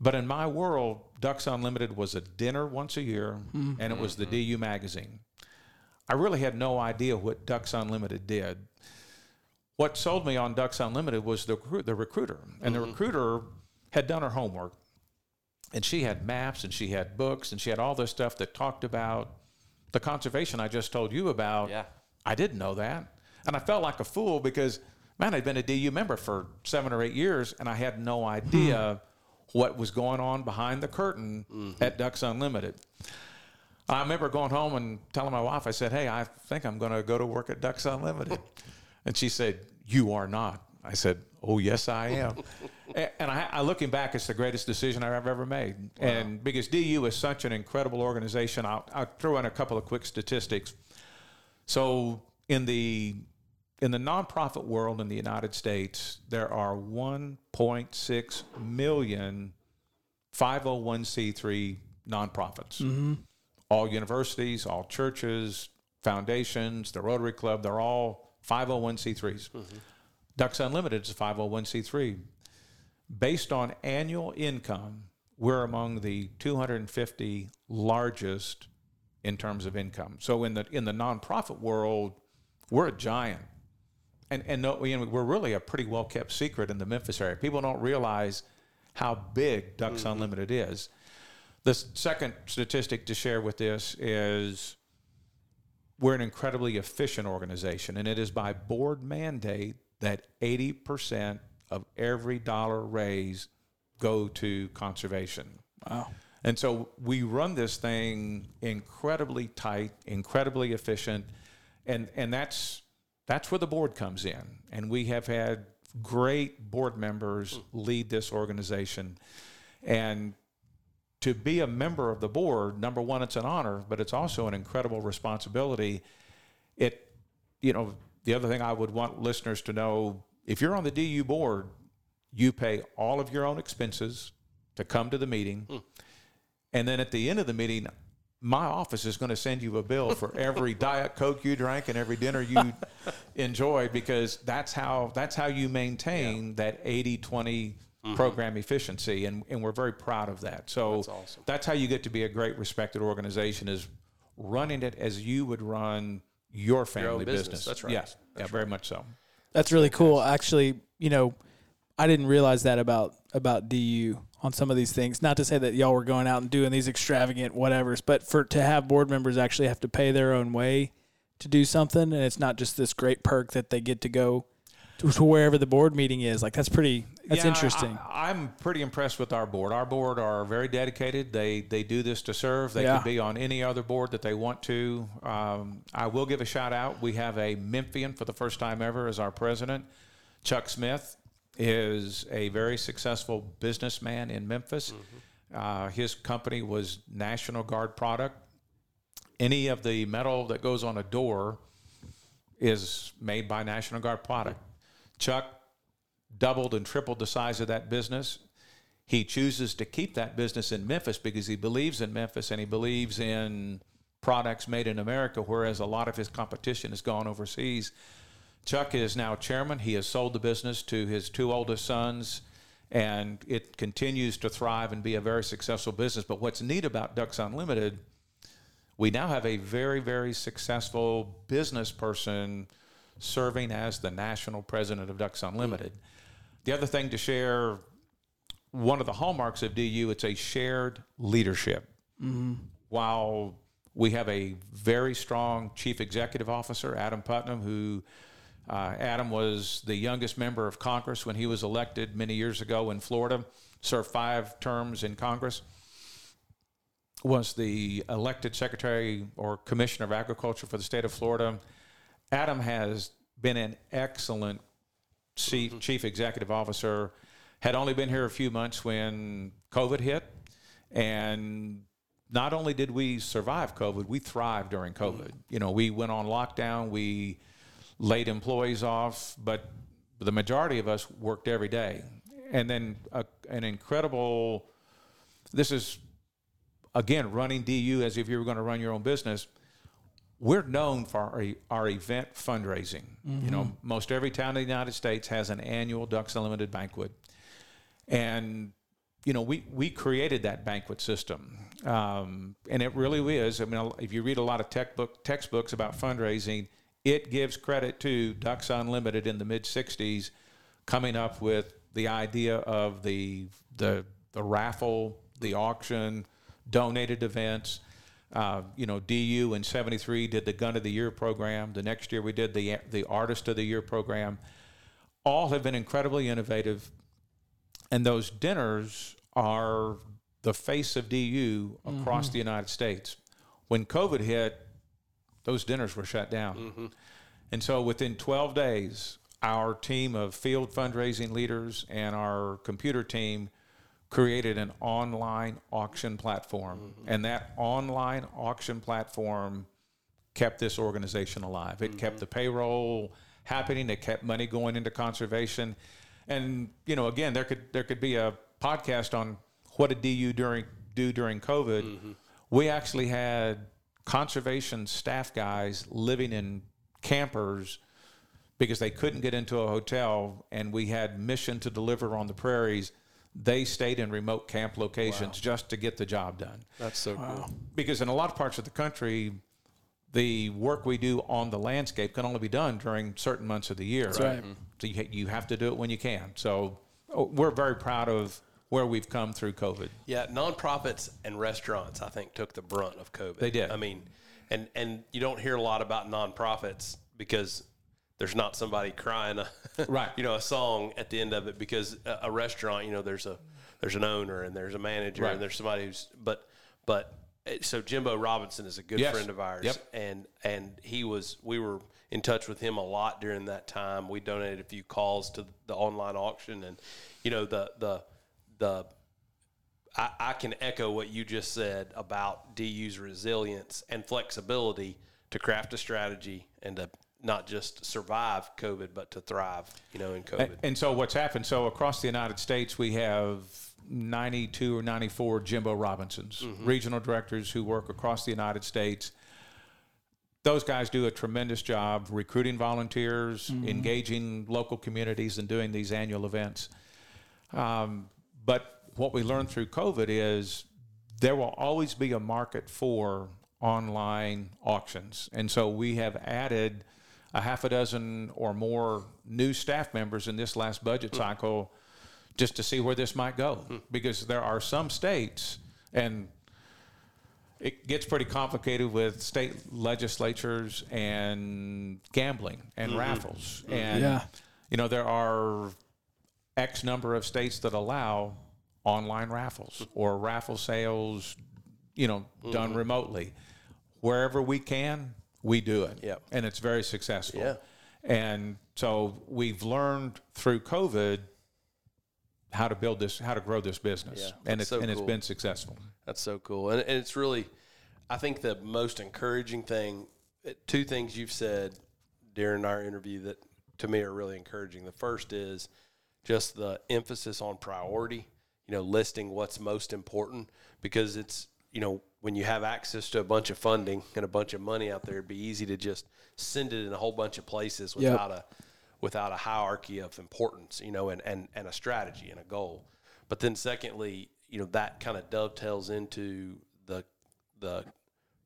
But in my world, Ducks Unlimited was a dinner once a year, mm-hmm. and it was the mm-hmm. DU magazine. I really had no idea what Ducks Unlimited did. What sold me on Ducks Unlimited was the the recruiter, and the mm-hmm. recruiter had done her homework, and she had maps and she had books and she had all this stuff that talked about the conservation I just told you about. Yeah. I didn't know that, and I felt like a fool because man, I'd been a DU member for seven or eight years, and I had no idea hmm. what was going on behind the curtain mm-hmm. at Ducks Unlimited. I remember going home and telling my wife, I said, Hey, I think I'm going to go to work at Ducks Unlimited. and she said, You are not. I said, Oh, yes, I am. And I, I, looking back, it's the greatest decision I've ever made. And because DU is such an incredible organization, I'll, I'll throw in a couple of quick statistics. So, in the in the nonprofit world in the United States, there are 1.6 million 501c3 nonprofits. Mm-hmm. All universities, all churches, foundations, the Rotary Club, they're all 501c3s. Mm-hmm. Ducks Unlimited is a 501c3. based on annual income, we're among the 250 largest in terms of income. So in the in the nonprofit world, we're a giant, and and no, we're really a pretty well kept secret in the Memphis area. People don't realize how big Ducks mm-hmm. Unlimited is. The second statistic to share with this is we're an incredibly efficient organization, and it is by board mandate that 80% of every dollar raised go to conservation. Wow. And so we run this thing incredibly tight, incredibly efficient, and and that's that's where the board comes in. And we have had great board members hmm. lead this organization, and to be a member of the board, number one, it's an honor, but it's also an incredible responsibility. It, you know, the other thing I would want listeners to know: if you're on the DU board, you pay all of your own expenses to come to the meeting. Hmm. And then at the end of the meeting, my office is going to send you a bill for every diet coke you drank and every dinner you enjoyed because that's how that's how you maintain that 80-20 program efficiency and, and we're very proud of that. So that's, awesome. how you get to be a great respected organization is running it as you would run your family business. That's right. Yes. yeah, very much so. That's really cool. Actually, you know, I didn't realize that about about DU on some of these things. Not to say that y'all were going out and doing these extravagant whatevers, but for to have board members actually have to pay their own way to do something, and it's not just this great perk that they get to go to, to wherever the board meeting is. Like that's pretty. That's Yeah, interesting. I, am pretty impressed with our board. Our board are very dedicated. They they do this to serve. They Yeah. could be on any other board that they want to. Um, I will give a shout out. We have a Memphian for the first time ever as our president. Chuck Smith is a very successful businessman in Memphis. Uh, his company was National Guard product. Any of the metal that goes on a door is made by National Guard product. Chuck doubled and tripled the size of that business. He chooses to keep that business in Memphis because he believes in Memphis and he believes in products made in America, whereas a lot of his competition has gone overseas. Chuck is now chairman. He has sold the business to his two oldest sons, and it continues to thrive and be a very successful business. But what's neat about Ducks Unlimited, we now have a very, very successful business person serving as the national president of Ducks Unlimited. The other thing to share, one of the hallmarks of DU, it's a shared leadership. While we have a very strong chief executive officer, Adam Putnam, who uh, Adam was the youngest member of Congress when he was elected many years ago in Florida, served five terms in Congress was the elected secretary or commissioner of agriculture for the state of Florida. Adam has been an excellent chief, mm-hmm. chief executive officer. Had only been here a few months when COVID hit, and not only did we survive COVID, we thrived during mm-hmm. COVID. You know, we went on lockdown, we laid employees off, but the majority of us worked every day. And then a, an incredible. This is again, running DU as if you were going to run your own business, we're known for our, our event fundraising. You know, most every town in the United States has an annual Ducks Unlimited banquet. And, you know, we, we created that banquet system. Um, and it really is. I mean, if you read a lot of tech book, textbooks about fundraising, it gives credit to Ducks Unlimited in the mid 60s coming up with the idea of the, the, the raffle, the auction, donated events. Uh, you know, DU in '73 did the Gun of the Year program. The next year we did the the Artist of the Year program. All have been incredibly innovative, and those dinners are the face of DU across the United States. When COVID hit, those dinners were shut down, and so within 12 days, our team of field fundraising leaders and our computer team created an online auction platform. Mm-hmm. And that online auction platform kept this organization alive. It kept mm-hmm. the payroll happening, it kept money going into conservation. And, you know, again, there could there could be a podcast on what did DU during do during COVID. Mm-hmm. We actually had conservation staff guys living in campers because they couldn't get into a hotel and we had mission to deliver on the prairies. They stayed in remote camp locations just to get the job done. That's so cool. Um, because in a lot of parts of the country, the work we do on the landscape can only be done during certain months of the year. That's right. So you, you have to do it when you can. So oh, we're very proud of where we've come through COVID. Yeah, nonprofits and restaurants, I think, took the brunt of COVID. They did. I mean, and and you don't hear a lot about nonprofits because there's not somebody crying a Right. you know a song at the end of it because a, a restaurant you know there's a there's an owner and there's a manager Right. and there's somebody who's but but eh, so Jimbo Robinson is a good Yes. friend of ours Yep. and and he was we were in touch with him a lot during that time we donated a few calls to the online auction and you know the the the I, I can echo what you just said about DU's resilience and flexibility to craft a strategy and to not just survive COVID, but to thrive, you know, in COVID. And, and so what's happened? So across the United States, we have 92 or 94 Jimbo Robinsons, regional directors who work across the United States. Those guys do a tremendous job recruiting volunteers, engaging local communities, and doing these annual events. Um, but what we learned through COVID is there will always be a market for online auctions. And so we have added a half a dozen or more new staff members in this last budget hmm. cycle just to see where this might go. Hmm. Because there are some states, and it gets pretty complicated with state legislatures and gambling and mm-hmm. raffles. Mm-hmm. And, Yeah. you know, there are X number of states that allow online raffles hmm. or raffle sales, you know, done mm-hmm. remotely. Wherever we can, we do it. Yep. And it's very successful. Yeah. And so we've learned through COVID how to build this, how to grow this business. Yeah, and it's so and it's cool. been successful. That's so cool. And, and it's really, I think the most encouraging thing, two things you've said during our interview that to me are really encouraging. The first is just the emphasis on priority, you know, listing what's most important because it's, you know, when you have access to a bunch of funding and a bunch of money out there, it'd be easy to just send it in a whole bunch of places Yep. without a without a hierarchy of importance, you know, and, and, and a strategy and a goal. But then secondly, you know, that kind of dovetails into the the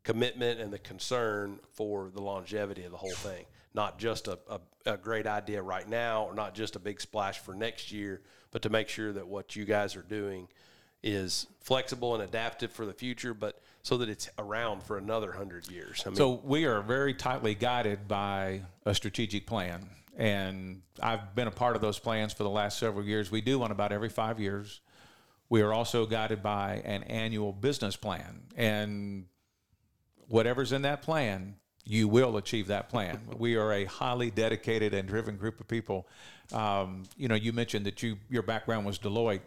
commitment and the concern for the longevity of the whole thing. Not just a, a, a great idea right now or not just a big splash for next year, but to make sure that what you guys are doing is flexible and adaptive for the future, but so that it's around for another hundred years. I mean, So we are very tightly guided by a strategic plan. And I've been a part of those plans for the last several years. We do one about every five years. We are also guided by an annual business plan. And whatever's in that plan, you will achieve that plan. we are a highly dedicated and driven group of people. Um, you know, you mentioned that you your background was Deloitte.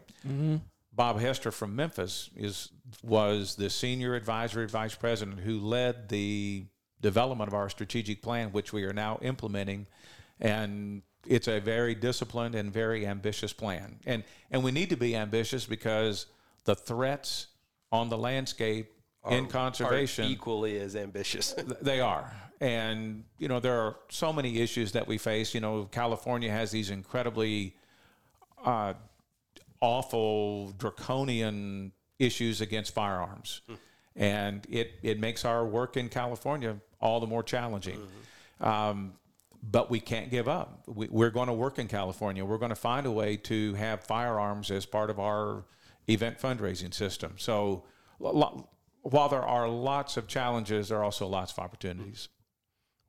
Bob Hester from Memphis is was the senior advisory vice president who led the development of our strategic plan, which we are now implementing, and it's a very disciplined and very ambitious plan. And and we need to be ambitious because the threats on the landscape in are conservation equally as ambitious. they are. And, you know, there are so many issues that we face. You know, California has these incredibly uh, awful, draconian issues against firearms. And it, it makes our work in California all the more challenging. Um, but we can't give up. We, we're going to work in California. We're going to find a way to have firearms as part of our event fundraising system. So, lo- while there are lots of challenges, there are also lots of opportunities.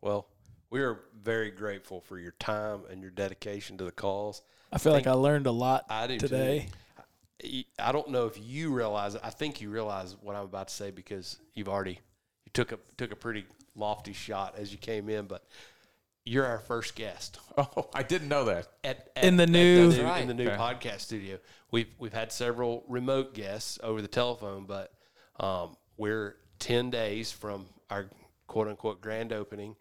Well, we are very grateful for your time and your dedication to the cause. I feel like I learned a lot I do today. Too. I don't know if you realize. I think you realize what I'm about to say because you've already you took a took a pretty lofty shot as you came in, but you're our first guest Oh, I didn't know that. at, at- In the at new- in the new Okay. podcast studio. We've we've had several remote guests over the telephone, but um, we're ten days from our quote unquote grand opening.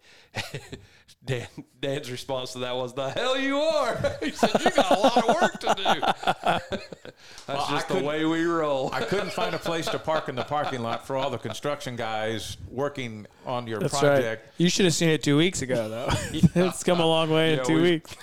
Dan, Dan's response to that was, "The hell you are!" he said, "You got a lot of work to do." That's Well, I just the way we roll. I couldn't find a place to park in the parking lot for all the construction guys working on your That's project. right. You should have seen it two weeks ago, though. it's come a long way Yeah, in two we- weeks.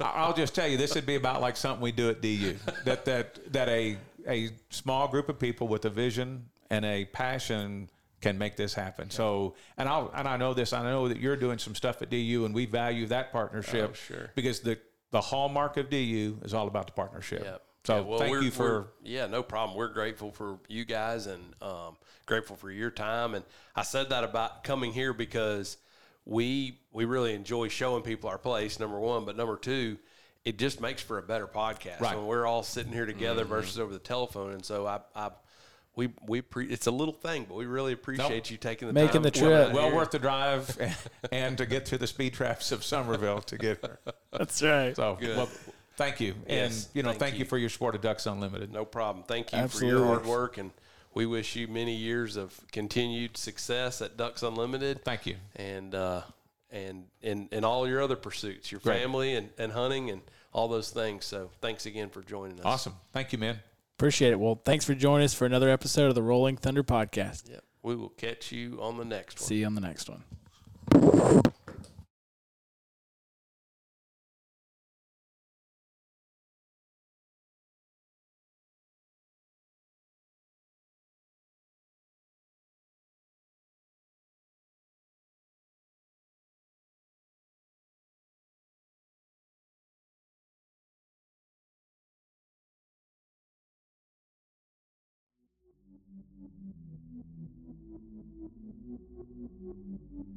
I- I'll just tell you, this would be about like something we do at DU. That that that a a small group of people with a vision and a passion can make this happen. So, and I and I know this. I know that you're doing some stuff at DU, and we value that partnership. Oh, sure. Because the the hallmark of DU is all about the partnership. Yeah. So Yeah, well, thank you for yeah, no problem. We're grateful for you guys and um, grateful for your time. And I said that about coming here because we we really enjoy showing people our place. Number one, but number two, it just makes for a better podcast Right. when we're all sitting here together Mm-hmm. versus over the telephone. And so I. I we we pre- it's a little thing, but we really appreciate you taking the Making time the trip. out well worth the drive and, and to get through the speed traps of Somerville to get here. That's right. So, well, thank you, Yes, and you know, thank thank, you. you. for your support of Ducks Unlimited. No problem. Thank you for your hard work, and we wish you many years of continued success at Ducks Unlimited. Thank you. and uh, and in in all your other pursuits, your Great. family and, and hunting and all those things. So thanks again for joining us. Awesome. Thank you, man. Appreciate it. Well, thanks for joining us for another episode of the Rolling Thunder Podcast. Yep. We will catch you on the next one. See you on the next one. Thank you.